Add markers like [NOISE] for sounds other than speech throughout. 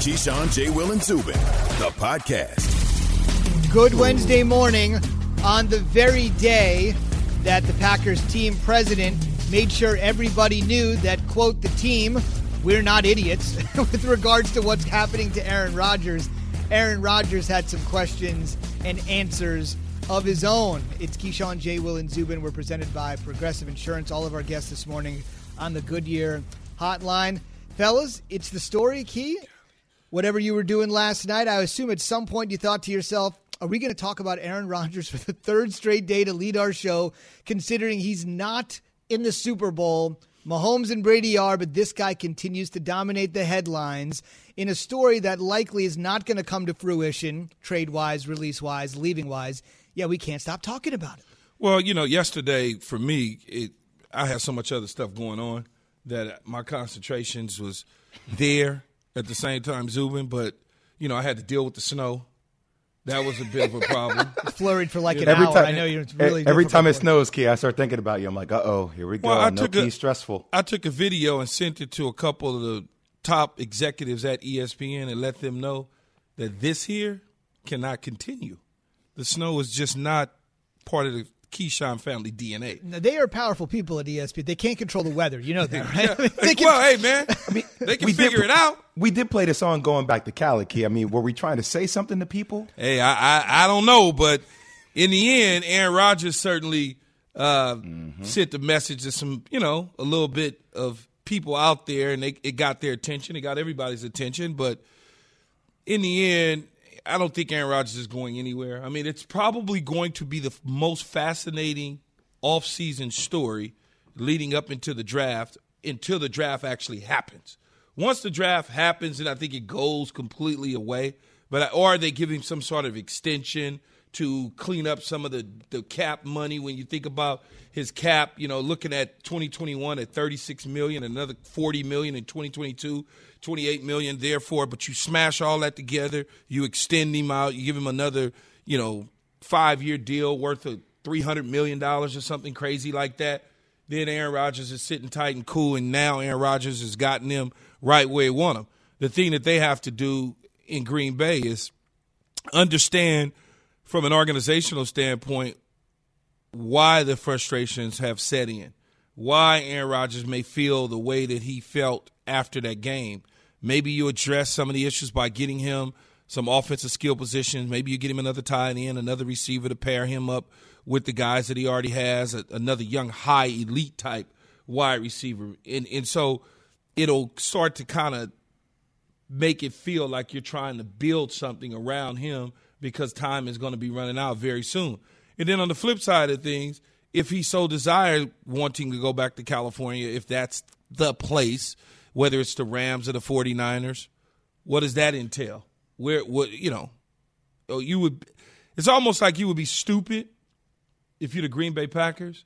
Keyshawn, J. Will, and Zubin, the podcast. Good Wednesday morning on the very day that the Packers team president made sure everybody knew that, quote, the team, we're not idiots [LAUGHS] with regards to what's happening to Aaron Rodgers. Aaron Rodgers had some questions and answers of his own. It's Keyshawn, J. Will, and Zubin. We're presented by Progressive Insurance. All of our guests this morning on the Goodyear hotline. Fellas, it's the story key. Whatever you were doing last night, I assume at some point you thought to yourself, are we going to talk about Aaron Rodgers for the third straight day to lead our show, considering he's not in the Super Bowl? Mahomes and Brady are, but this guy continues to dominate the headlines in a story that likely is not going to come to fruition, trade wise, release wise, leaving wise. Yeah, we can't stop talking about it. Well, you know, yesterday for me, it, I had so much other stuff going on that my concentrations was there at the same time, Zubin. But you know, I had to deal with the snow. That was a bit of a problem. [LAUGHS] Flurried for like an every hour. time, I know you're really every time it snows, Key, I start thinking about you. I'm like, uh oh, here we go. Well, I no took Key, a- stressful. I took a video and sent it to a couple of the top executives at ESPN and let them know that this here cannot continue. The snow is just not part of the Keyshawn family DNA. Now, they are powerful people at ESPN. They can't control the weather. You know that, [LAUGHS] right? They can- well, hey man, [LAUGHS] I mean, they can we did figure it out. We did play the song going back to Cali, Key. I mean, were we trying to say something to people? Hey, I, I I don't know, but in the end, Aaron Rodgers certainly uh, sent the message to some, you know, a little bit of people out there, and they, it got their attention. It got everybody's attention, but in the end, I don't think Aaron Rodgers is going anywhere. I mean, it's probably going to be the most fascinating offseason story leading up into the draft until the draft actually happens. Once the draft happens, and I think it goes completely away, but or they give him some sort of extension to clean up some of the, the cap money when you think about his cap, you know, looking at 2021 at 36 million, another 40 million in 2022, 28 million therefore, but you smash all that together, you extend him out, you give him another, you know, 5-year deal worth of 300 million dollars or something crazy like that. Then Aaron Rodgers is sitting tight and cool, and now Aaron Rodgers has gotten them right where he want them. The thing that they have to do in Green Bay is understand from an organizational standpoint why the frustrations have set in, why Aaron Rodgers may feel the way that he felt after that game. Maybe you address some of the issues by getting him some offensive skill positions. Maybe you get him another tight end, another receiver to pair him up with the guys that he already has, another young, high elite type wide receiver. And, and so it'll start to kind of make it feel like you're trying to build something around him because time is going to be running out very soon. And then on the flip side of things, if he so desired wanting to go back to California, if that's the place, whether it's the Rams or the 49ers, what does that entail? Where what you know, oh, you would it's almost like you would be stupid if you're the Green Bay Packers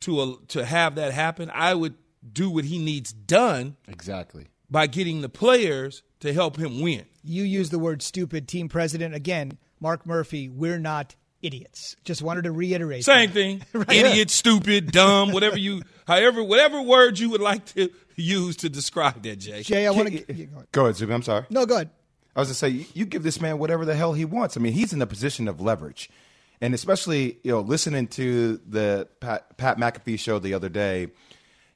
to uh, to have that happen. I would do what he needs done Exactly. by getting the players to help him win. you use the word stupid, team president. Again, Mark Murphy, we're not idiots. Just wanted to reiterate. Same that. thing. [LAUGHS] Idiot, stupid, dumb, whatever you, [LAUGHS] however, whatever word you would like to use to describe that, Jay. Jay, I want to. Go ahead, Zuby. I'm sorry. No, go ahead. I was to say, you- you give this man whatever the hell he wants. I mean, he's in a position of leverage, and especially you know, listening to the Pat, Pat McAfee show the other day,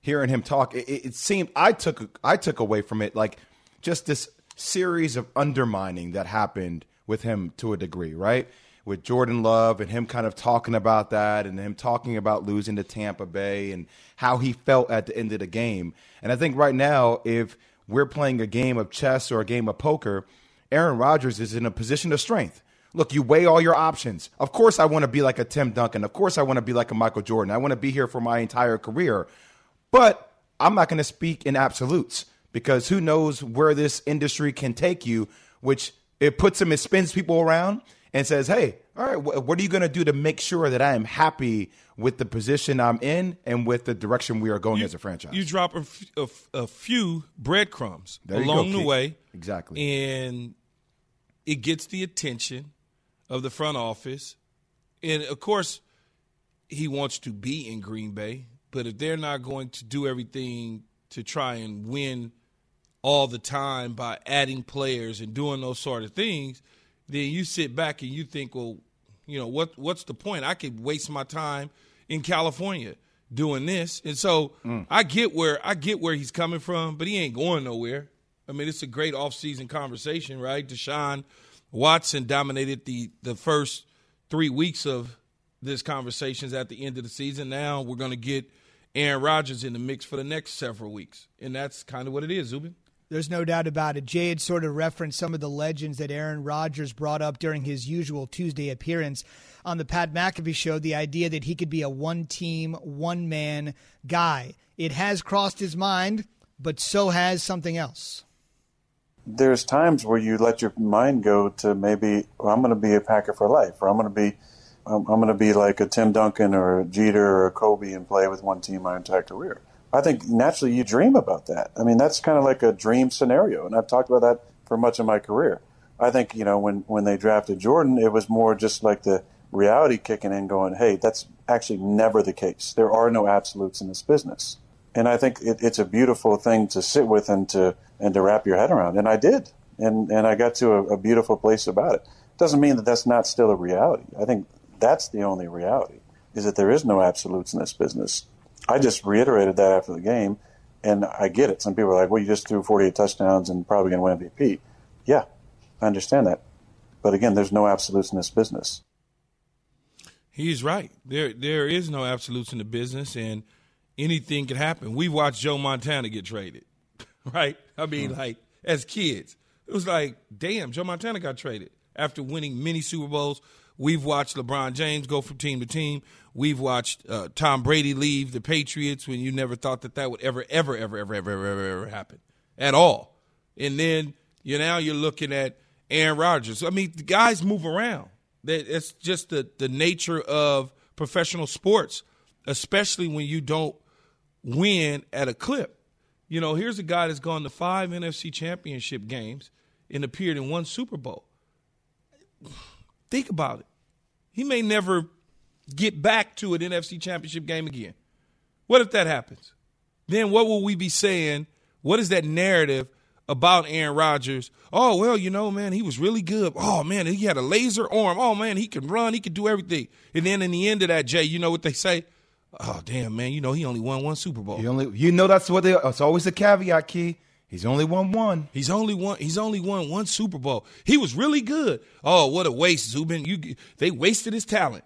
hearing him talk, it, it seemed I took I took away from it like just this series of undermining that happened with him to a degree, right? With Jordan Love and him kind of talking about that, and him talking about losing to Tampa Bay and how he felt at the end of the game. And I think right now, if we're playing a game of chess or a game of poker, Aaron Rodgers is in a position of strength. Look, you weigh all your options. Of course, I want to be like a Tim Duncan. Of course, I want to be like a Michael Jordan. I want to be here for my entire career. But I'm not going to speak in absolutes because who knows where this industry can take you, which it puts him, it spins people around and says, hey, all right, wh- what are you going to do to make sure that I am happy with the position I'm in and with the direction we are going as a franchise? You drop a, f- a f- a few breadcrumbs There you go, along the way. Exactly. And it gets the attention of the front office. And of course, he wants to be in Green Bay, but if they're not going to do everything to try and win all the time by adding players and doing those sort of things, then you sit back and you think, well, you know, what what's the point? I could waste my time in California doing this. And so mm. I get where I get where he's coming from, but he ain't going nowhere. I mean, it's a great offseason conversation, right? Deshaun Watson dominated the the first three weeks of this conversations at the end of the season. Now we're going to get Aaron Rodgers in the mix for the next several weeks, and that's kind of what it is, Zubin. There's no doubt about it. Jay had sort of referenced some of the legends that Aaron Rodgers brought up during his usual Tuesday appearance on the Pat McAfee show. The idea that he could be a one team, one man guy. It has crossed his mind, but so has something else. There's times where you let your mind go to maybe, well, I'm going to be a Packer for life, or I'm going to be. I'm going to be like a Tim Duncan or a Jeter or a Kobe and play with one team my entire career. I think naturally you dream about that. I mean, that's kind of like a dream scenario, and I've talked about that for much of my career. I think you know when when they drafted Jordan, it was more just like the reality kicking in, going, "Hey, that's actually never the case. There are no absolutes in this business." And I think it, it's a beautiful thing to sit with and to and to wrap your head around. And I did, and and I got to a, a beautiful place about it. Doesn't mean that that's not still a reality. I think that's the only reality is that there is no absolutes in this business. I just reiterated that after the game, and I get it. Some people are like, "Well, you just threw 48 touchdowns and probably going to win MVP." Yeah, I understand that, but again, there's no absolutes in this business. He's right. There, there is no absolutes in the business, and anything can happen. We watched Joe Montana get traded, [LAUGHS] right? I mean, mm. like as kids, it was like, damn, Joe Montana got traded after winning many Super Bowls. We've watched LeBron James go from team to team. We've watched uh, Tom Brady leave the Patriots when you never thought that that would ever, ever, ever, ever, ever, ever, ever, ever happen at all. And then you now you're looking at Aaron Rodgers. I mean, the guys move around. It's just the the nature of professional sports, especially when you don't win at a clip. You know, here's a guy that's gone to five NFC Championship games and appeared in one Super Bowl. Think about it. He may never get back to an NFC championship game again. What if that happens? Then what will we be saying? What is that narrative about Aaron Rodgers? Oh, well, you know, man, he was really good. Oh, man, he had a laser arm. Oh, man, he can run. He can do everything. And then in the end of that, Jay, you know what they say? Oh, damn, man, you know, he only won one Super Bowl. He only, you know, that's what they, it's always a caveat, Key. He's only won one. He's only won. He's only won one Super Bowl. He was really good. Oh, what a waste, Zubin! You they wasted his talent.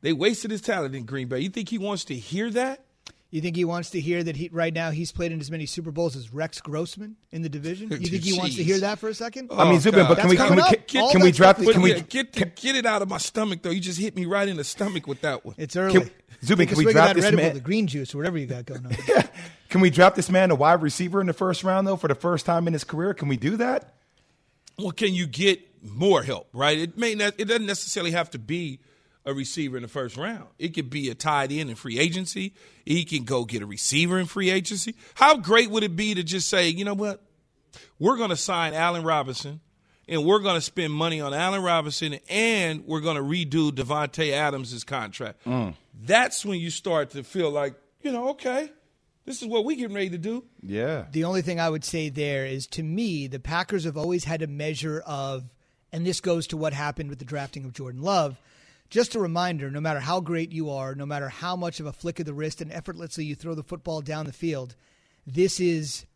They wasted his talent in Green Bay. You think he wants to hear that? You think he wants to hear that he right now he's played in as many Super Bowls as Rex Grossman in the division? You think he Jeez. wants to hear that for a second? Oh, I mean, oh, Zubin, but can we can we, can, can we draft? Can we get the, get it out of my stomach though? You just hit me right in the stomach with that one. It's early. Can, Zubin, can we draft this man? The green juice or whatever you got going on. [LAUGHS] Can we draft this man a wide receiver in the first round though for the first time in his career? Can we do that? Well, can you get more help? Right? It may not. It doesn't necessarily have to be a receiver in the first round. It could be a tight end in free agency. He can go get a receiver in free agency. How great would it be to just say, you know what? We're going to sign Allen Robinson and we're going to spend money on Allen Robinson and we're going to redo Davante Adams' contract. Mm. That's when you start to feel like, you know, okay, this is what we getting ready to do. Yeah. The only thing I would say there is to me, the Packers have always had a measure of, and this goes to what happened with the drafting of Jordan Love. Just a reminder no matter how great you are, no matter how much of a flick of the wrist and effortlessly you throw the football down the field, this is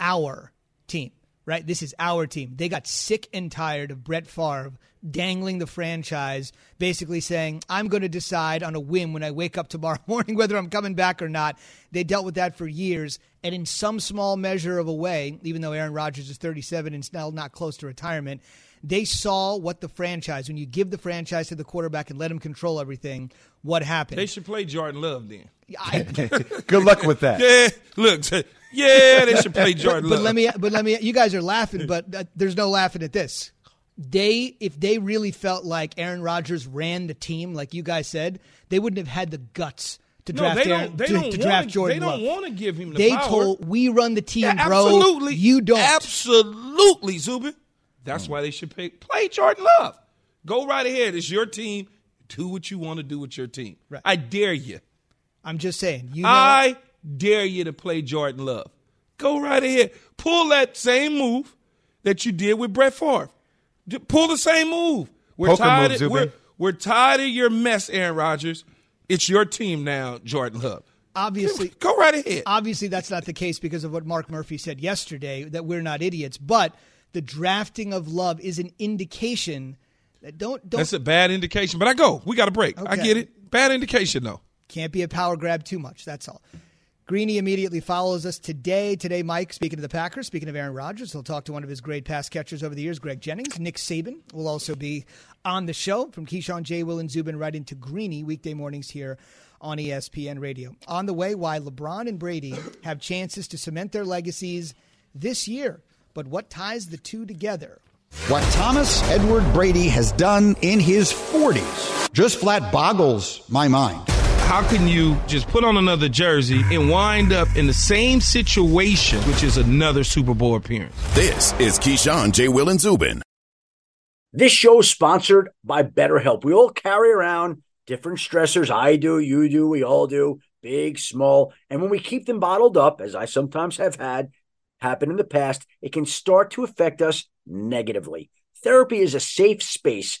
our team right? This is our team. They got sick and tired of Brett Favre dangling the franchise, basically saying, I'm going to decide on a whim when I wake up tomorrow [LAUGHS] morning whether I'm coming back or not. They dealt with that for years. And in some small measure of a way, even though Aaron Rodgers is 37 and still not close to retirement, they saw what the franchise, when you give the franchise to the quarterback and let him control everything, what happened. They should play Jordan Love then. I, [LAUGHS] Good luck with that. Yeah, look, yeah, they should play Jordan but, Love. But let me, but let me. You guys are laughing, but uh, there's no laughing at this. They, if they really felt like Aaron Rodgers ran the team, like you guys said, they wouldn't have had the guts to no, draft they Aaron, don't, they to, don't to draft wanna, Jordan They don't want to give him the they power. told we run the team, yeah, bro. Absolutely, you don't. Absolutely, Zubin. That's why they should pay, play Jordan Love. Go right ahead. It's your team. Do what you want to do with your team. Right. I dare you. I'm just saying. You know, I dare you to play Jordan Love. Go right ahead. Pull that same move that you did with Brett Favre. Pull the same move. We're Poker tired. move, of, we're, we're tired of your mess, Aaron Rodgers. It's your team now, Jordan Love. Obviously, Go right ahead. obviously that's not the case because of what Mark Murphy said yesterday that we're not idiots. But the drafting of Love is an indication that don't don't That's a bad indication. But I go. We got a break. I get it. Bad indication though. Can't be a power grab too much. That's all. Greeny immediately follows us today. Today, Mike, speaking of the Packers, speaking of Aaron Rodgers, he'll talk to one of his great pass catchers over the years, Greg Jennings. Nick Saban will also be on the show from Keyshawn J. Will and Zubin right into Greeny weekday mornings here on ESPN Radio. On the way, why LeBron and Brady [COUGHS] have chances to cement their legacies this year. But what ties the two together? What Thomas Edward Brady has done in his 40s just flat boggles my mind. How can you just put on another jersey and wind up in the same situation, which is another Super Bowl appearance? This is Keyshawn, J. Will, and Zubin. This show is sponsored by BetterHelp. We all carry around different stressors. I do, you do, we all do, big, small. And when we keep them bottled up, as I sometimes have had happen in the past, it can start to affect us negatively. Therapy is a safe space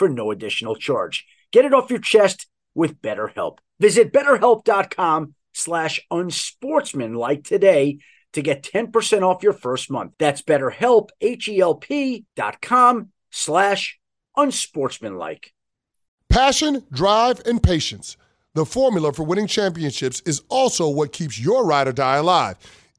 for no additional charge. Get it off your chest with BetterHelp. Visit betterhelp.com slash unsportsmanlike today to get 10% off your first month. That's betterhelp, H-E-L-P dot com slash unsportsmanlike. Passion, drive, and patience. The formula for winning championships is also what keeps your ride or die alive.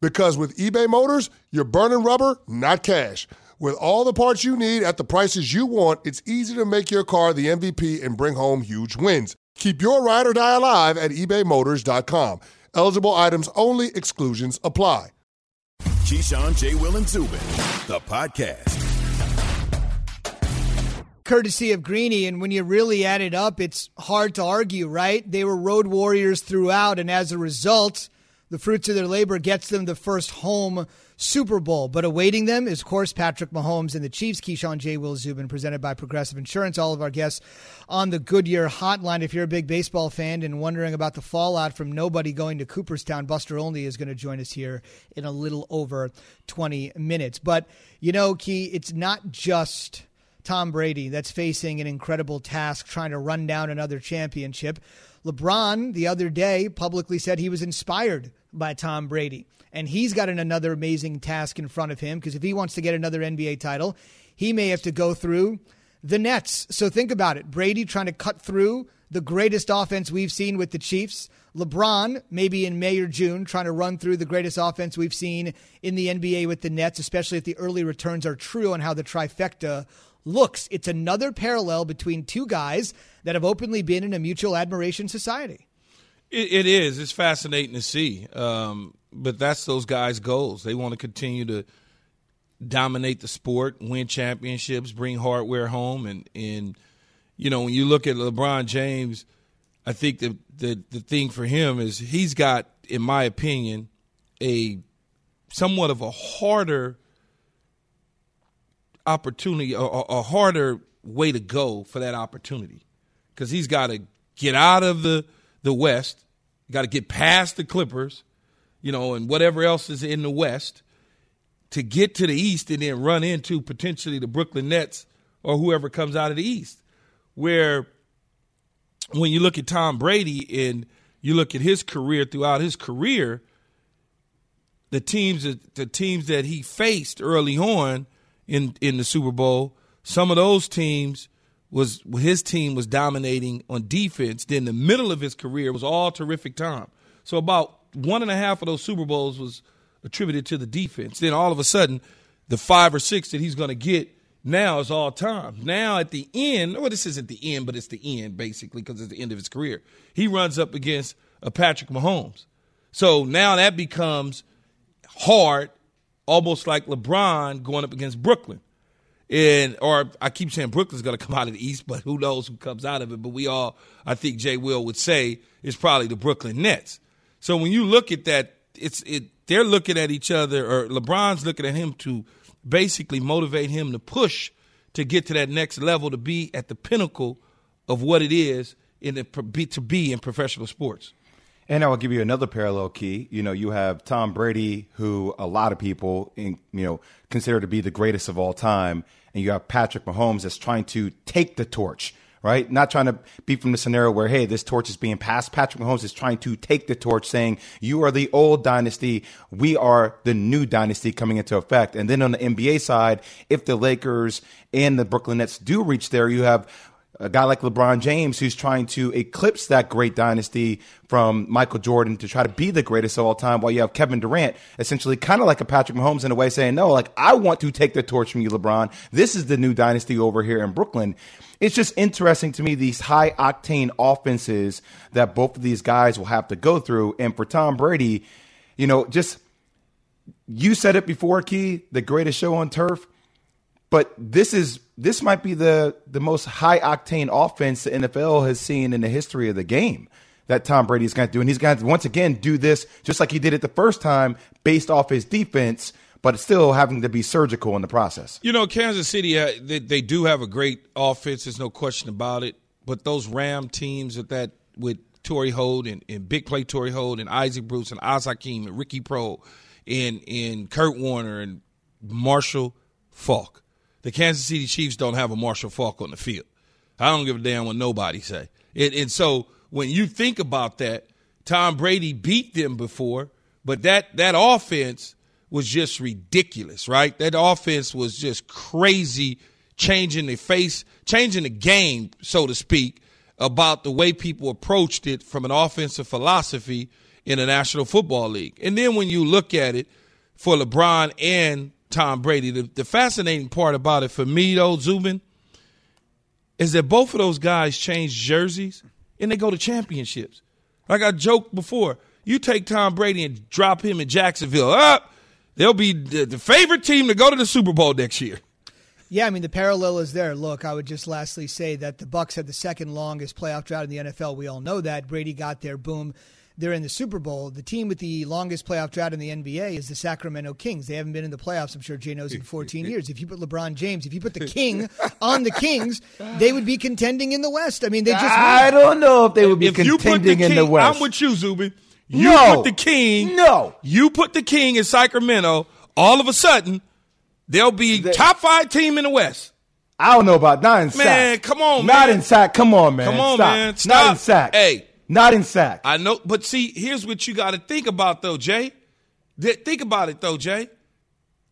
Because with eBay Motors, you're burning rubber, not cash. With all the parts you need at the prices you want, it's easy to make your car the MVP and bring home huge wins. Keep your ride or die alive at ebaymotors.com. Eligible items only, exclusions apply. Keyshawn, J. Will, and Zubin, the podcast. courtesy of Greeny. And when you really add it up, it's hard to argue, right? They were road warriors throughout, and as a result, the fruits of their labor gets them the first home Super Bowl. But awaiting them is, of course, Patrick Mahomes and the Chiefs. Keyshawn J. Will Zubin, presented by Progressive Insurance. All of our guests on the Goodyear Hotline. If you're a big baseball fan and wondering about the fallout from nobody going to Cooperstown, Buster Olney is going to join us here in a little over 20 minutes. But, you know, Key, it's not just Tom Brady that's facing an incredible task trying to run down another championship. LeBron the other day publicly said he was inspired by Tom Brady, and he's got an, another amazing task in front of him because if he wants to get another NBA title, he may have to go through the Nets. So think about it. Brady trying to cut through the greatest offense we've seen with the Chiefs. LeBron, maybe in May or June, trying to run through the greatest offense we've seen in the NBA with the Nets, especially if the early returns are true on how the trifecta looks. It's another parallel between two guys that have openly been in a mutual admiration society. It, it is. It's fascinating to see. Um, but that's those guys' goals. They want to continue to dominate the sport, win championships, bring hardware home, and and you know when you look at LeBron James, I think the the the thing for him is he's got, in my opinion, a somewhat of a harder opportunity, a, a harder way to go for that opportunity, because he's got to get out of the the West, got to get past the Clippers, you know, and whatever else is in the West to get to the East and then run into potentially the Brooklyn Nets or whoever comes out of the East. Where when you look at Tom Brady and you look at his career throughout his career, the teams the teams that he faced early on, in in the Super Bowl. Some of those teams was his team was dominating on defense. Then the middle of his career was all terrific time. So about one and a half of those Super Bowls was attributed to the defense. Then all of a sudden, the five or six that he's going to get now is all time. Now at the end, well, this isn't the end, but it's the end basically because it's the end of his career. He runs up against a Patrick Mahomes. So now that becomes hard, almost like LeBron going up against Brooklyn. And or I keep saying Brooklyn's going to come out of the East, but who knows who comes out of it? But we all, I think Jay Will would say, is probably the Brooklyn Nets. So when you look at that, it's it. They're looking at each other, or LeBron's looking at him to basically motivate him to push to get to that next level, to be at the pinnacle of what it is in the, to be in professional sports. And I will give you another parallel key. You know, you have Tom Brady, who a lot of people, in, you know, consider to be the greatest of all time, and you have Patrick Mahomes that's trying to take the torch, right? Not trying to be from the scenario where, hey, this torch is being passed. Patrick Mahomes is trying to take the torch, saying, you are the old dynasty. We are the new dynasty coming into effect. And then on the NBA side, if the Lakers and the Brooklyn Nets do reach there, you have a guy like LeBron James who's trying to eclipse that great dynasty from Michael Jordan to try to be the greatest of all time, while you have Kevin Durant essentially kind of like a Patrick Mahomes in a way saying, no, like I want to take the torch from you, LeBron. This is the new dynasty over here in Brooklyn. It's just interesting to me these high octane offenses that both of these guys will have to go through. And for Tom Brady, you know, just you said it before, Key, the greatest show on turf. But this is this might be the the most high octane offense the NFL has seen in the history of the game that Tom Brady is going to do, and he's going to once again do this just like he did it the first time, based off his defense, but still having to be surgical in the process. You know, Kansas City uh, they, they do have a great offense. There's no question about it. But those Ram teams with that with Torry Holt and, and big play Torry Holt and Isaac Bruce and Az Hakim and Ricky Proehl and and Kurt Warner and Marshall Faulk the Kansas City Chiefs don't have a Marshall Faulk on the field. I don't give a damn what nobody say. And so when you think about that, Tom Brady beat them before, but that that offense was just ridiculous, right? That offense was just crazy, changing the face, changing the game, so to speak, about the way people approached it from an offensive philosophy in the National Football League. And then when you look at it for LeBron and Tom Brady. The, the fascinating part about it for me, though, Zubin, is that both of those guys change jerseys and they go to championships. Like I joked before, you take Tom Brady and drop him in Jacksonville, up, they'll be the, the favorite team to go to the Super Bowl next year. Yeah, I mean the parallel is there. Look, I would just lastly say that the Bucks had the second longest playoff drought in the NFL. We all know that. Brady got there, boom they're in the Super Bowl. The team with the longest playoff drought in the NBA is the Sacramento Kings. They haven't been in the playoffs, I'm sure Jay knows, in 14 years. If you put LeBron James, if you put the King [LAUGHS] on the Kings, they would be contending in the West. I mean, they just. I don't know if they would be if contending the king, in the West. I'm with you, Zubin. You no, put the King. No. You put the King in Sacramento. All of a sudden, they'll be the, top five team in the West. I don't know about not in sack. Man, come on, man. Not in sack. Come on, man. Come on, Stop. man. Stop. Not in sack. Hey, not in sack. I know, but see, here's what you got to think about, though, Jay. Think about it, though, Jay.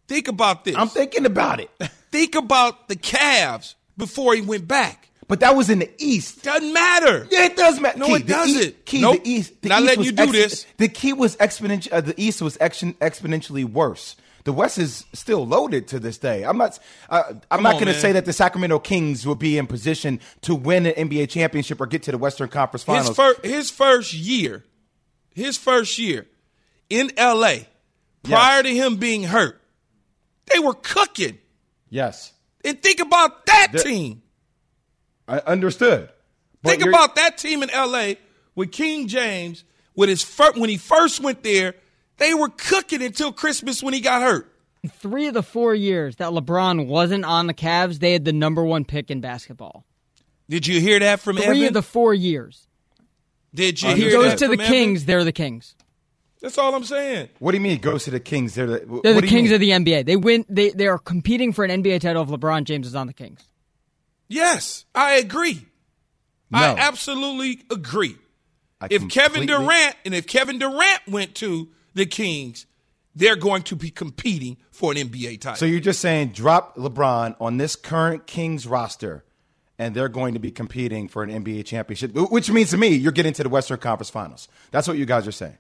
Think about this. I'm thinking about it. [LAUGHS] think about the Cavs before he went back. But that was in the East. Doesn't matter. Yeah, it does matter. No, key, it doesn't. East, key, nope. the East. The Not East letting you do ex- this. The key was exponential. Uh, the East was ex- exponentially worse the West is still loaded to this day. I'm not. Uh, I'm Come not going to say that the Sacramento Kings will be in position to win an NBA championship or get to the Western Conference Finals. His, fir- his first year, his first year in LA, prior yes. to him being hurt, they were cooking. Yes. And think about that the, team. I understood. Think about that team in LA with King James with his fir- when he first went there they were cooking until Christmas when he got hurt. Three of the four years that LeBron wasn't on the Cavs, they had the number one pick in basketball. Did you hear that from Three Evan? of the four years. Did you hear he goes that to the Evan? Kings, they're the Kings. That's all I'm saying. What do you mean he goes to the Kings? They're the, they're the Kings of the NBA. They win. They they are competing for an NBA title if LeBron James is on the Kings. Yes, I agree. No. I absolutely agree. I if completely... Kevin Durant and if Kevin Durant went to the Kings, they're going to be competing for an NBA title. So you're just saying drop LeBron on this current Kings roster, and they're going to be competing for an NBA championship, which means to me you're getting to the Western Conference Finals. That's what you guys are saying.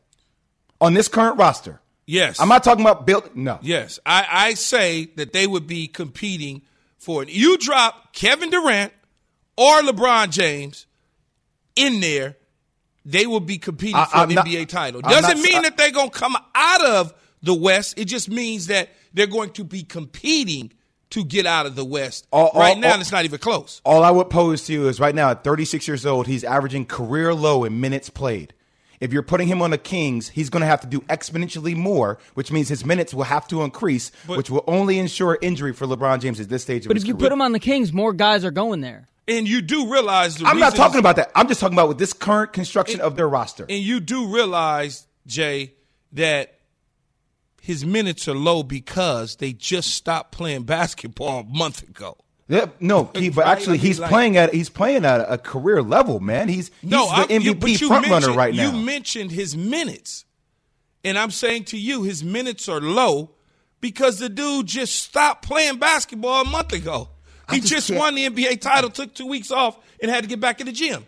On this current roster. Yes. I'm not talking about build. No. Yes. I, I say that they would be competing for it. You drop Kevin Durant or LeBron James in there, they will be competing I- for I'm an not- NBA title. I'm Doesn't not- mean I- that they're going to come out of the West. It just means that they're going to be competing to get out of the West. All- all- right now, all- it's not even close. All I would pose to you is right now at 36 years old, he's averaging career low in minutes played. If you're putting him on the Kings, he's going to have to do exponentially more, which means his minutes will have to increase, which will only ensure injury for LeBron James at this stage of But his if you career. put him on the Kings, more guys are going there. And you do realize the I'm not talking about that. I'm just talking about with this current construction of their roster. And you do realize, Jay, that his minutes are low because they just stopped playing basketball a month ago. Yeah, no, he, but actually, he's like- playing at he's playing at a career level, man. He's he's No, the I'm- MVP you, front runner right now. You mentioned his minutes, and I'm saying to you, his minutes are low because the dude just stopped playing basketball a month ago. He just just, won the NBA title, took two weeks off, and had to get back in the gym.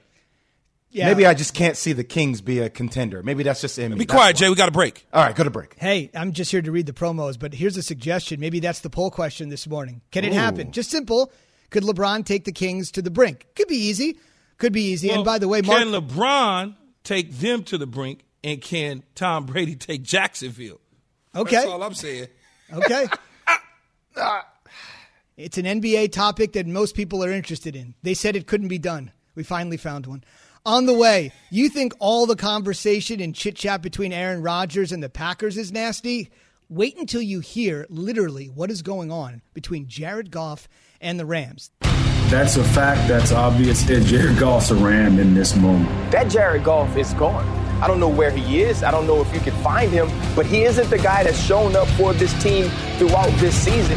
Yeah. Maybe I just can't see the Kings be a contender. Maybe that's just in me. Be quiet. Jay. We got a break. All right, go to break. Hey, I'm just here to read the promos, but here's a suggestion. Maybe that's the poll question this morning. Can it happen? Just simple. Could LeBron take the Kings to the brink? Could be easy. Could be easy. and by the way, Mark, can LeBron take them to the brink, and can Tom Brady take Jacksonville? okay, That's all I'm saying. okay. [LAUGHS] Ah, ah. It's an NBA topic that most people are interested in. They said it couldn't be done. We finally found one. On the way, you think all the conversation and chit chat between Aaron Rodgers and the Packers is nasty? Wait until you hear literally what is going on between Jared Goff and the Rams. That's a fact that's obvious that Jared Goff's a Ram in this moment. That Jared Goff is gone. I don't know where he is. I don't know if you can find him, but he isn't the guy that's shown up for this team throughout this season.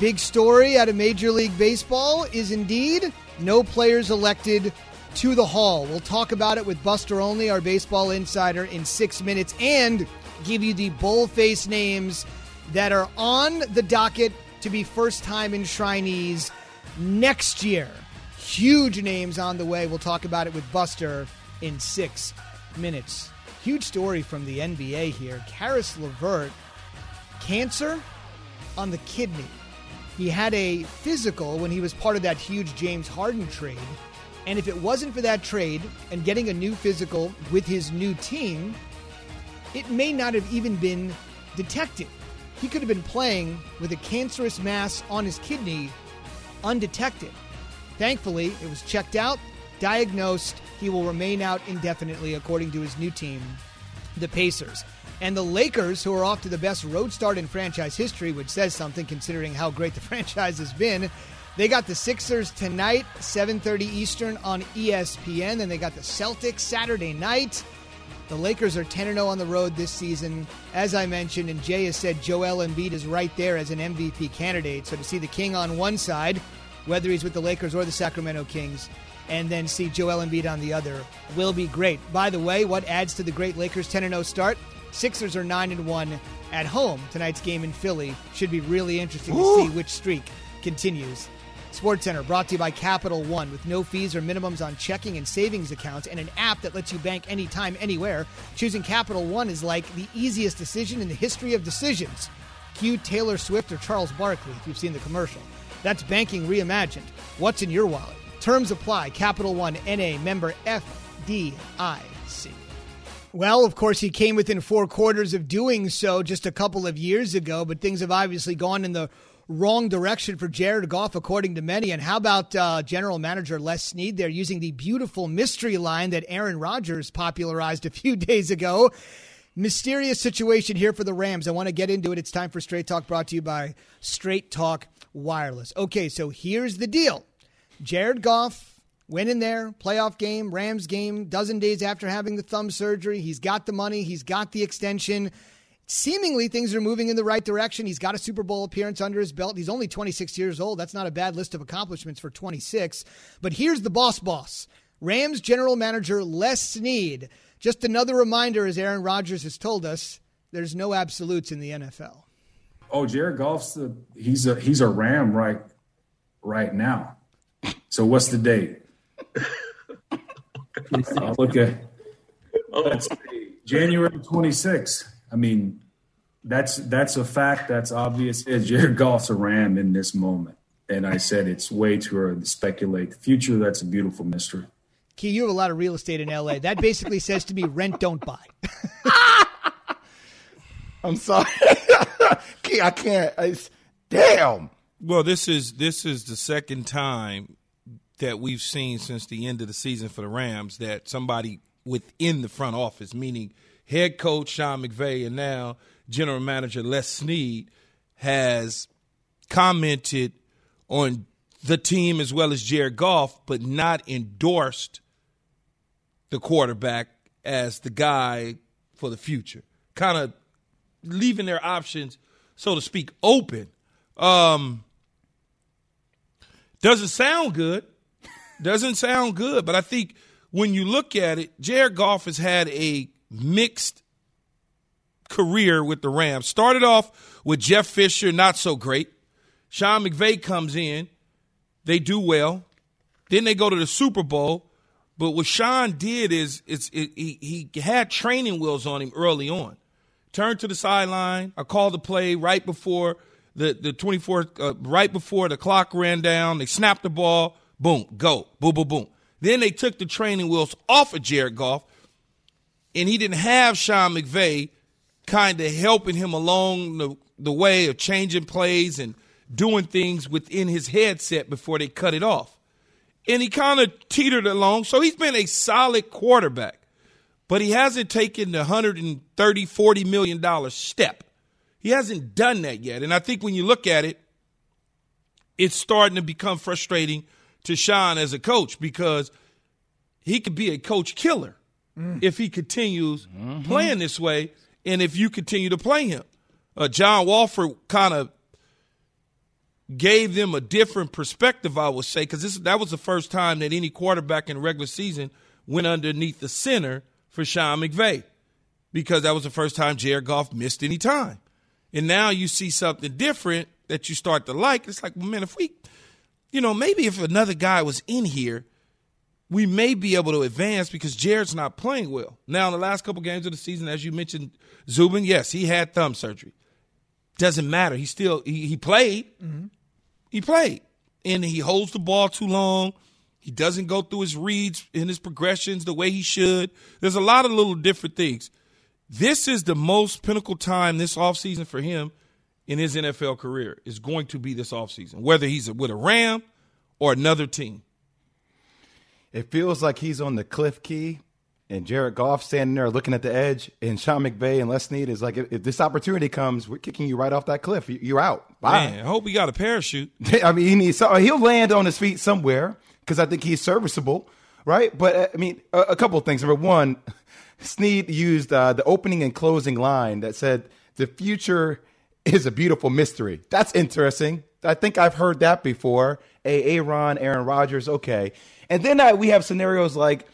Big story out of Major League Baseball is indeed no players elected to the Hall. We'll talk about it with Buster Olney, our baseball insider, in six minutes and give you the boldface names that are on the docket to be first time enshrinees next year. Huge names on the way. We'll talk about it with Buster in six minutes. Huge story from the NBA here. Caris LeVert, cancer on the kidney. He had a physical when he was part of that huge James Harden trade. And if it wasn't for that trade and getting a new physical with his new team, it may not have even been detected. He could have been playing with a cancerous mass on his kidney undetected. Thankfully, it was checked out, diagnosed. He will remain out indefinitely, according to his new team, the Pacers. And the Lakers, who are off to the best road start in franchise history, which says something considering how great the [LAUGHS] franchise has been. They got the Sixers tonight, 7:30 Eastern on ESPN. Then they got the Celtics Saturday night. The Lakers are 10 0 on the road this season. As I mentioned, and Jay has said Joel Embiid is right there as an MVP candidate. So to see the King on one side whether he's with the Lakers or the Sacramento Kings, and then see Joel Embiid on the other will be great. By the way, what adds to the great Lakers 10 0 start? Sixers are 9 and 1 at home. Tonight's game in Philly should be really interesting to see which streak continues. Sports Center brought to you by Capital One with no fees or minimums on checking and savings accounts and an app that lets you bank anytime, anywhere. Choosing Capital One is like the easiest decision in the history of decisions. Cue Taylor Swift or Charles Barkley if you've seen the commercial. That's banking reimagined. What's in your wallet? Terms apply. Capital One NA member FDIC. Well, of course, he came within four quarters of doing so just a couple of years ago, but things have obviously gone in the wrong direction for Jared Goff, according to many. And how about uh, general manager Les Snead? They're using the beautiful mystery line that Aaron Rodgers popularized a few [LAUGHS] days ago. Mysterious situation here for the Rams. I want to get into it. It's time for Straight Talk brought to you by Straight Talk Wireless. Okay, so here's the deal Jared Goff went in there, playoff game, Rams game, dozen days after having the thumb surgery. He's got the money, he's got the extension. Seemingly, things are moving in the right direction. He's got a Super Bowl appearance under his belt. He's only 26 years old. That's not a bad list of accomplishments for 26. But here's the boss boss Rams general manager Les Snead. Just another reminder, as Aaron Rodgers has told us, there's no absolutes in the NFL. Oh, Jared Goff's the, he's a he's a Ram right right now. So what's the date? I'll look at oh, let's see, January 26th. I mean, that's that's a fact. That's obvious. Is Jared Goff's a Ram in this moment, and I said it's way too early to speculate the future. That's a beautiful mystery. Key, you have a lot of real estate in LA. That basically says to me, rent, don't buy. [LAUGHS] I'm sorry, [LAUGHS] Key. I can't. I, damn. Well, this is this is the second time that we've seen since the end of the season for the Rams that somebody within the front office, meaning head coach Sean McVay and now general manager Les Snead, has commented on the team as well as Jared Goff, but not endorsed the quarterback as the guy for the future. Kind of leaving their options, so to speak, open. Um, doesn't sound good. Doesn't sound good, but I think when you look at it, Jared Goff has had a mixed career with the Rams. Started off with Jeff Fisher, not so great. Sean McVay comes in, they do well. Then they go to the Super Bowl. But what Sean did is, it's it, he he had training wheels on him early on. Turned to the sideline. I called the play right before the the 24 uh, right before the clock ran down. They snapped the ball. Boom, go, boom, boom, boom. Then they took the training wheels off of Jared Goff, and he didn't have Sean McVay kind of helping him along the, the way of changing plays and doing things within his headset before they cut it off. And he kind of teetered along. So he's been a solid quarterback, but he hasn't taken the 130, 40 million dollar step. He hasn't done that yet. And I think when you look at it, it's starting to become frustrating to Sean as a coach because he could be a coach killer mm. if he continues mm-hmm. playing this way and if you continue to play him. Uh, John Wolford kind of gave them a different perspective, I would say, because that was the first time that any quarterback in regular season went underneath the center for Sean McVay because that was the first time Jared Goff missed any time. And now you see something different that you start to like. It's like, well, man, if we, you know, maybe if another guy was in here, we may be able to advance because Jared's not playing well. Now, in the last couple games of the season, as you mentioned, Zubin, yes, he had thumb surgery. Doesn't matter. He still he, he played. Mm-hmm. He played, and he holds the ball too long. He doesn't go through his reads and his progressions the way he should. There's a lot of little different things. This is the most pinnacle time this offseason for him in his NFL career is going to be this offseason, whether he's with a Ram or another team. It feels like he's on the cliff key and Jared Goff standing there looking at the edge, and Sean McVay and Les Snead is like, if, if, this opportunity comes, we're kicking you right off that cliff. You're out. Bye. Man, I hope he got a parachute. [LAUGHS] I mean, he needs, he'll land on his feet somewhere because I think he's serviceable, right? But uh, I mean, a, a couple of things. Number one, [LAUGHS] Snead used uh, the opening and closing line that said, the future is a beautiful mystery. That's interesting. I think I've heard that before. A. Aaron, Aaron Rodgers, okay. And then uh, we have scenarios like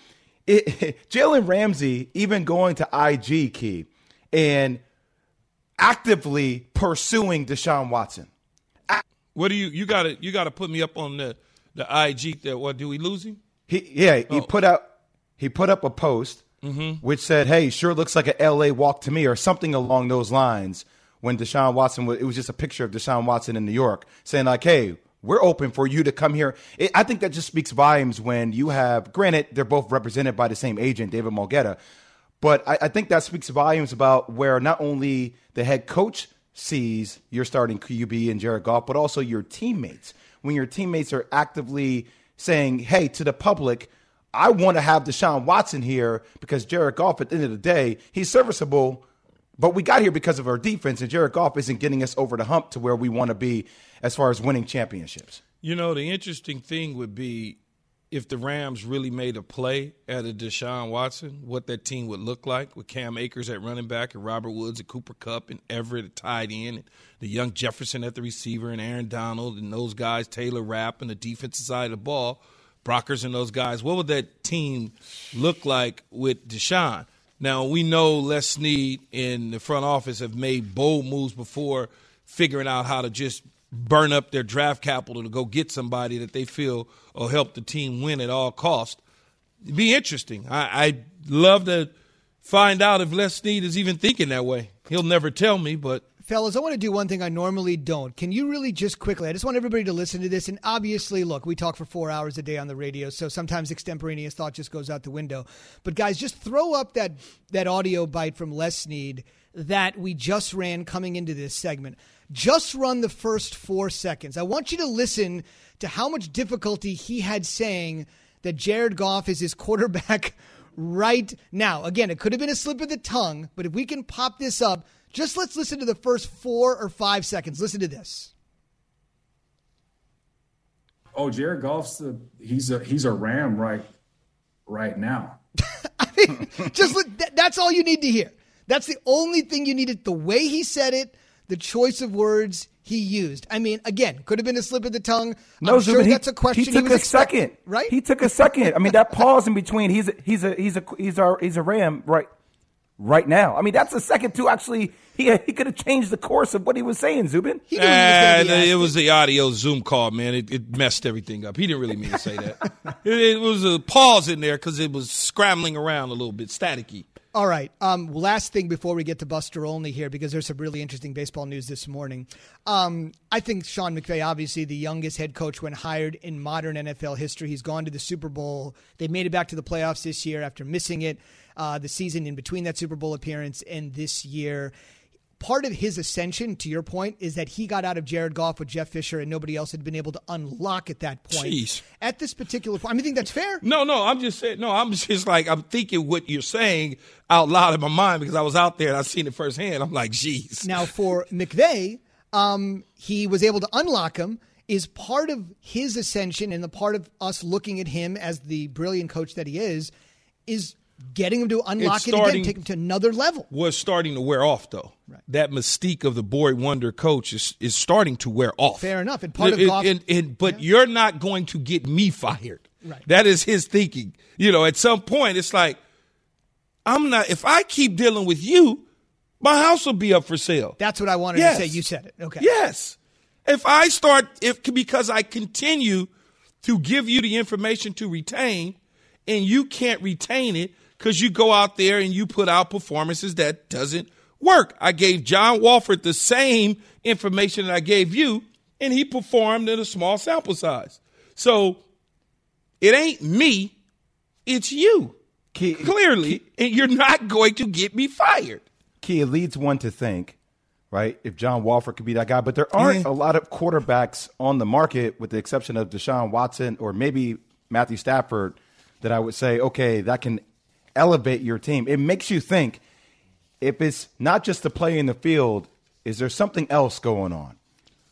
it, [LAUGHS] Jalen Ramsey even going to IG key and actively pursuing Deshaun Watson. What do you you got to you got to put me up on the the IG that what do we lose him? He yeah, he Oh. put out he put up a post Mhm. which said, "Hey, sure looks like a LA walk to me," or something along those lines. When Deshaun Watson, was, it was just a picture of Deshaun Watson in New York, saying like, "Hey, we're open for you to come here." It, I think that just speaks volumes when you have. Granted, they're both represented by the same agent, David Mulugheta, but I, I think that speaks volumes about where not only the head coach sees your starting QB and Jared Goff, but also your teammates. When your teammates are actively saying, "Hey, to the public." I want to have Deshaun Watson here because Jared Goff, at the end of the day, he's serviceable, but we got here because of our defense, and Jared Goff isn't getting us over the hump to where we want to be as far as winning championships. You know, the interesting thing would be if the Rams really made a play at a Deshaun Watson, what that team would look like with Cam Akers at running back and Robert Woods and Cooper Kupp and Everett at tight end and the young Jefferson at the receiver and Aaron Donald and those guys, Taylor Rapp and the defensive side of the ball, Brockers and those guys. What would that team look like with Deshaun? Now, we know Les Snead and the front office have made bold moves before figuring out how to just burn up their draft capital to go get somebody that they feel will help the team win at all cost. It'd be interesting. I, I'd love to find out if Les Snead is even thinking that way. He'll never tell me, but Fellas, I want to do one thing I normally don't. Can you really just quickly? I just want everybody to listen to this. And obviously, look, we talk for four hours a day on the radio, so sometimes extemporaneous thought just goes out the window. But guys, just throw up that that audio bite from Les Snead that we just ran coming into this segment. Just run the first four seconds. I want you to listen to how much difficulty he had saying that Jared Goff is his quarterback [LAUGHS] right now. Again, it could have been a slip of the tongue, but if we can pop this up, just let's listen to the first four or five seconds. Listen to this. Oh, Jared Goff's a, he's a he's a Ram right right now. [LAUGHS] Just li- th- that's all you need to hear. That's the only thing you needed. The way he said it, the choice of words he used. I mean, again, could have been a slip of the tongue. No, I'm sure Zubin, he- that's a question He took was a expecting, second, right? He took a second. I mean, that [LAUGHS] pause in between. He's a, he's a he's a he's a he's a ram right right now. I mean, that's a second to actually. He he could have changed the course of what he was saying, Zubin. He And it was the audio Zoom call, man. It, it messed everything up. He didn't really mean to say that. [LAUGHS] it, it was a pause in there because it was scrambling around a little bit, staticky. All right. Um, last thing before we get to Buster Olney here, because there's some really interesting baseball news this morning. Um, I think Sean McVay, obviously the youngest head coach when hired in modern NFL history. He's gone to the Super Bowl. They made it back to the playoffs this year after missing it uh, the season in between that Super Bowl appearance and this year. Part of his ascension, to your point, is that he got out of Jared Goff with Jeff Fisher, and nobody else had been able to unlock at that point. Jeez. At this particular point, I mean, I think that's fair. No, no, I'm just saying. No, I'm [LAUGHS] just like I'm thinking what you're saying out loud in my mind because I was out there and I've seen it firsthand. I'm like, geez. Now, for McVay, um, he was able to unlock him. Is part of his ascension and the part of us looking at him as the brilliant coach that he is, is getting him to unlock It's it again, take him to another level. Was starting to wear off though. That mystique of the boy wonder coach is is starting to wear off. Fair enough. And part of And- and- and- but you're not going to get me fired. Right. That is his thinking. You know, at some point, it's like, I'm not. If I keep dealing with you, my house will be up for sale. that's what I wanted Yes. to say. You said it. Okay. Yes. If I start, if because I continue to give you the information to retain, and you can't retain it because you go out there and you put out performances that doesn't work. I gave John Wolford the same information that I gave you, and he performed in a small sample size. So it ain't me, it's you. Clearly, and you're not going to get me fired. Key, it leads one to think, right, if John Wolford could be that guy. But there aren't Yeah. a lot of quarterbacks on the market, with the exception of Deshaun Watson or maybe Matthew Stafford, that I would say, okay, that can elevate your team. It makes you think if it's not just the play in the field, is there something else going on?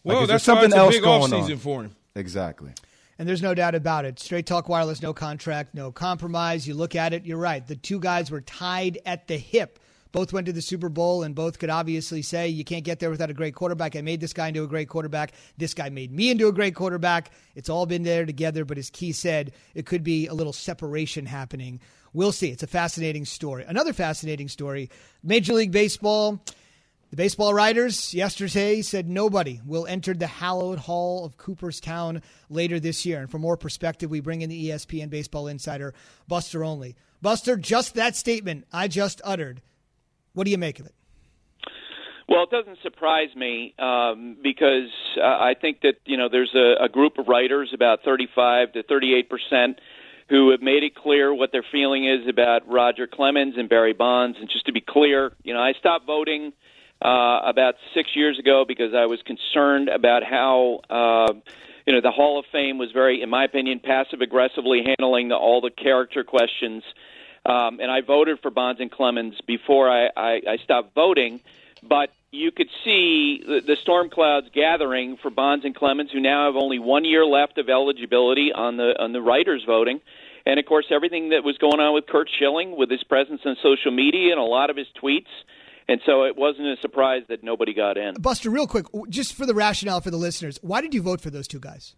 Well, is there that's why it's a big offseason for him. Exactly. And there's no doubt about it. Straight Talk Wireless, no contract, no compromise. You look at it, you're right. The two guys were tied at the hip Both went to the Super Bowl, and both could obviously say, you can't get there without a great quarterback. I made this guy into a great quarterback. This guy made me into a great quarterback. It's all been there together, but as Key said, it could be a little separation happening. We'll see. It's a fascinating story. Another fascinating story Major League Baseball. The baseball writers yesterday said nobody will enter the hallowed hall of Cooperstown later this year. And for more perspective, we bring in the ESPN baseball insider, Buster Olney. Buster, just that statement I just uttered. What do you make of it? Well, it doesn't surprise me um, because uh, I think that you know there's a, a group of writers, about 35 to 38 percent, who have made it clear what their feeling is about Roger Clemens and Barry Bonds. And just to be clear, you know, I stopped voting uh, about six years ago because I was concerned about how. Uh, you know, the Hall of Fame was very, in my opinion, passive aggressively handling the, all the character questions. Um, and I voted for Bonds and Clemens before I, I, I stopped voting. But you could see the, the storm clouds gathering for Bonds and Clemens, who now have only one year left of eligibility on the on the writers voting. And of course, everything that was going on with Curt Schilling, with his presence on social media and a lot of his tweets, and so it wasn't a surprise that nobody got in. Buster, real quick, just for the rationale for the listeners, why did you vote for those two guys?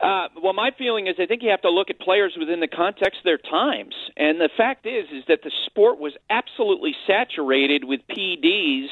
Uh, well, my feeling is I think you have to look at players within the context of their times, and the fact is is that the sport was absolutely saturated with PEDs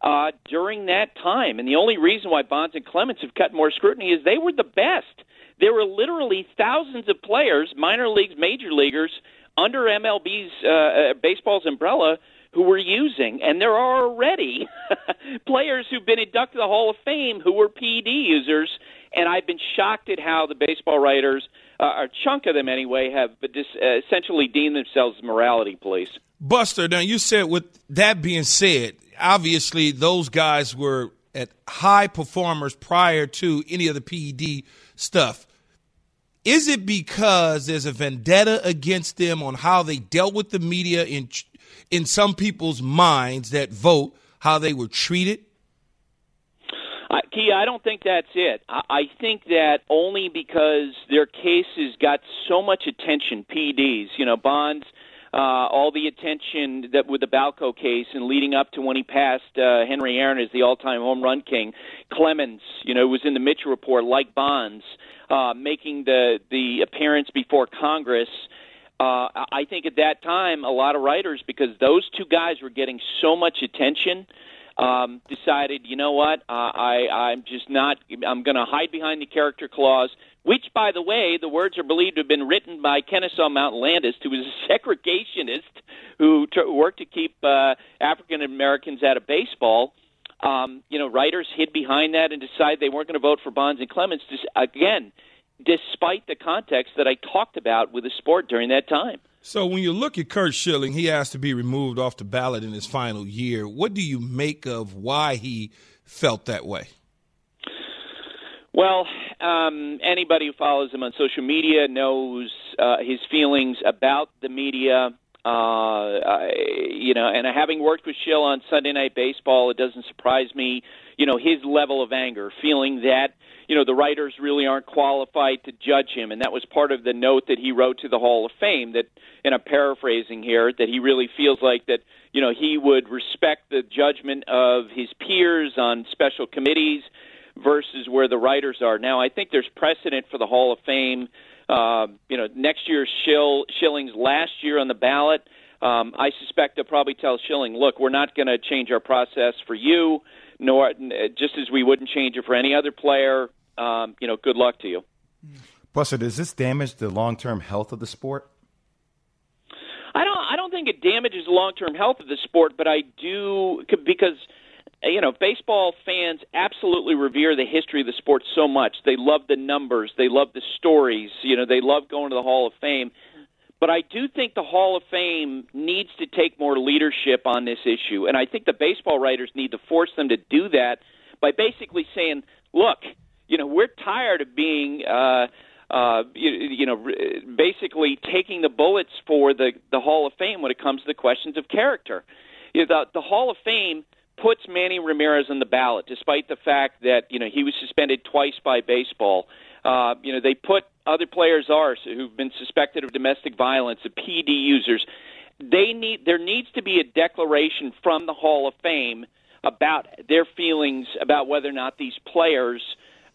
uh, during that time, and the only reason why Bonds and Clemens have cut more scrutiny is they were the best. There were literally thousands of players, minor leagues, major leaguers, under MLB's uh, uh, baseball's umbrella who were using, and there are already [LAUGHS] players who've been inducted to the Hall of Fame who were PED users. And I've been shocked at how the baseball writers, uh, a chunk of them anyway, have dis- uh, essentially deemed themselves morality police. Buster, now you said with that being said, obviously those guys were at high performers prior to any of the PED stuff. Is it because there's a vendetta against them on how they dealt with the media in in some people's minds that vote how they were treated? Uh, I don't think that's it. I, I think that only because their cases got so much attention, PDs, you know, Bonds, uh, all the attention that with the Balco case and leading up to when he passed uh, Henry Aaron as the all-time home run king, Clemens, you know, was in the Mitchell report like Bonds uh, making the the appearance before Congress. Uh, I think at that time, a lot of writers, because those two guys were getting so much attention, um, decided, you know what, uh, I, I'm just not. I'm going to hide behind the character clause, which, by the way, the words are believed to have been written by Kennesaw Mountain Landis, who was a [LAUGHS] segregationist who t- worked to keep uh, African Americans out of baseball um, you know, writers hid behind that and decided they weren't going to vote for Bonds and Clemens. Again, despite the context that I talked about with the sport during that time. So when you look at Curt Schilling, he asked to be removed off the ballot in his final year. What do you make of why he felt that way? Well, um, anybody who follows him on social media knows uh, his feelings about the media. Uh, I, you know, and having worked with Schill on Sunday Night Baseball, it doesn't surprise me. You know, his level of anger, feeling that you know the writers really aren't qualified to judge him, and that was part of the note that he wrote to the Hall of Fame. That, and I'm paraphrasing here, that he really feels like that you know he would respect the judgment of his peers on special committees versus where the writers are. Now, I think there's precedent for the Hall of Fame uh, you know, next year's Schill, Schilling's last year on the ballot. Um, I suspect they'll probably tell Schilling, look, we're not going to change our process for you, nor just as we wouldn't change it for any other player. Um, you know, good luck to you. Buster, does this damage the long-term health of the sport? I don't. I don't think it damages the long-term health of the sport, but I do because you know, baseball fans absolutely revere the history of the sport so much. They love the numbers, they love the stories, you know, they love going to the Hall of Fame. But I do think the Hall of Fame needs to take more leadership on this issue. And I think the baseball writers need to force them to do that by basically saying, look, you know, we're tired of being. Uh, uh, you, you know, basically taking the bullets for the the Hall of Fame when it comes to the questions of character. You know, the the Hall of Fame puts Manny Ramirez on the ballot, despite the fact that you know he was suspended twice by baseball. Uh, you know they put other players are who've been suspected of domestic violence, the PD users. they need there needs to be a declaration from the Hall of Fame about their feelings about whether or not these players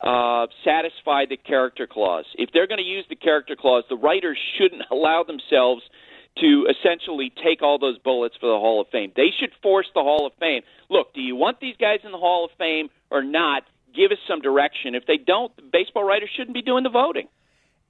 uh, satisfy the character clause. If they're going to use the character clause, the writers shouldn't [LAUGHS] allow themselves to essentially take all those bullets for the Hall of Fame. They should force the Hall of Fame. Look, do you want these guys in the Hall of Fame or not? Give us some direction. If they don't, the baseball writers shouldn't be doing the voting.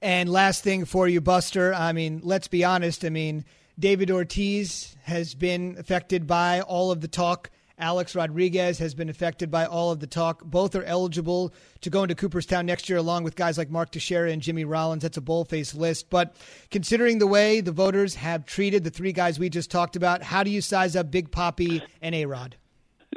And last thing for you, Buster. I mean, let's be honest. I mean, David Ortiz has been affected by all of the talk. Alex Rodriguez has been affected by all of the talk. Both are eligible to go into Cooperstown next year, along with guys like Mark Teixeira and Jimmy Rollins. That's a bold-faced list. But considering the way the voters have treated the three guys we just talked about, how do you size up Big Papi and A Rod?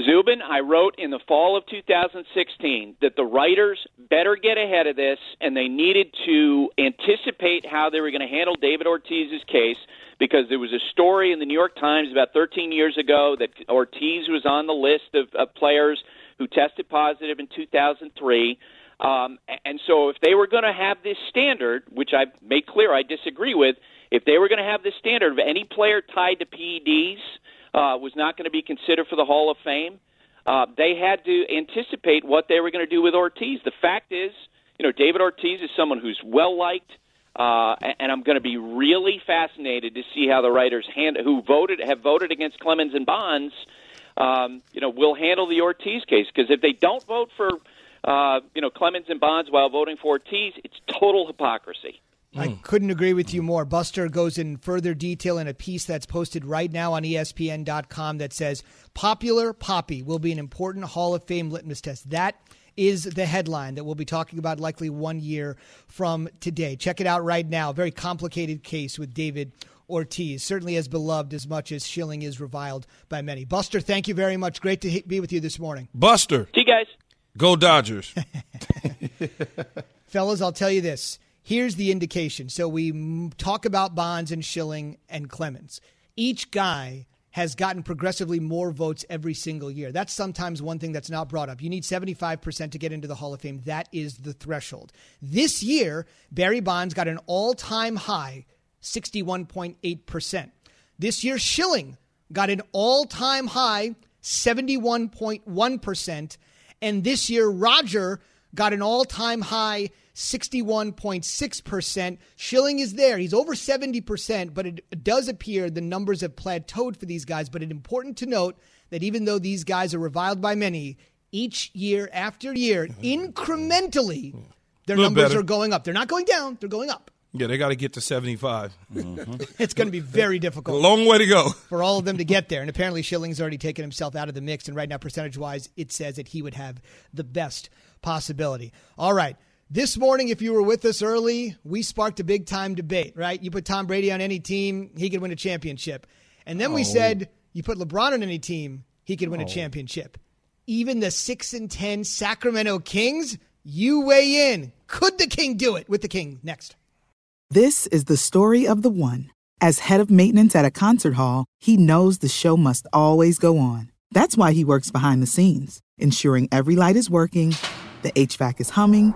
Zubin, I wrote in the fall of 2016 that the writers better get ahead of this and they needed to anticipate how they were going to handle David Ortiz's case because there was a story in the New York Times about 13 years ago that Ortiz was on the list of, of players who tested positive in 2003. Um, and so, if they were going to have this standard, which I made clear I disagree with, if they were going to have this standard of any player tied to PEDs uh, was not going to be considered for the Hall of Fame, uh, they had to anticipate what they were going to do with Ortiz. The fact is, you know, David Ortiz is someone who's well liked. Uh, and I'm going to be really fascinated to see how the writers hand, who voted have voted against Clemens and Bonds, um, you know, will handle the Ortiz case. Because if they don't vote for, uh, you know, Clemens and Bonds while voting for Ortiz, it's total hypocrisy. I hmm. couldn't agree with you more. Buster goes in further detail in a piece that's posted right now on ESPN.com that says Popular Poppy will be an important Hall of Fame litmus test. That is the headline that we'll be talking about likely one year from today. Check it out right now. Very complicated case with David Ortiz, certainly as beloved as much as Schilling is reviled by many. Buster, thank you very much. Great to be with you this morning. Buster. See you guys. Go Dodgers. [LAUGHS] [LAUGHS] Fellas, I'll tell you this. Here's the indication. So we talk about Bonds and Schilling and Clemens. Each guy has gotten progressively more votes every single year. That's sometimes one thing that's not brought up. You need 75% to get into the Hall of Fame. That is the threshold. This year, Barry Bonds got an all time high 61.8%. This year, Schilling got an all time high 71.1%. And this year, Roger got an all time high 61.6%. Schilling is there. He's over 70%, but it does appear the numbers have plateaued for these guys. But it's important to note that even though these guys are reviled by many, each year after year, mm-hmm. incrementally, their numbers better. are going up. They're not going down, they're going up. Yeah, they got to get to 75. Mm-hmm. It's going to be very difficult. A long way to go. For all of them to get there. And apparently, Schilling's already taken himself out of the mix. And right now, percentage wise, it says that he would have the best possibility. All right. This morning, if you were with us early, we sparked a big time debate, right? You put Tom Brady on any team, he could win a championship. And then we Oh. said you put LeBron on any team, he could win a Oh. championship. Even the 6 and 10 Sacramento Kings, you weigh in. Could the King do it? With the King next. This is the story of the one. As head of maintenance at a concert hall, he knows the show must always go on. That's why he works behind the scenes, ensuring every light is working, the HVAC is humming,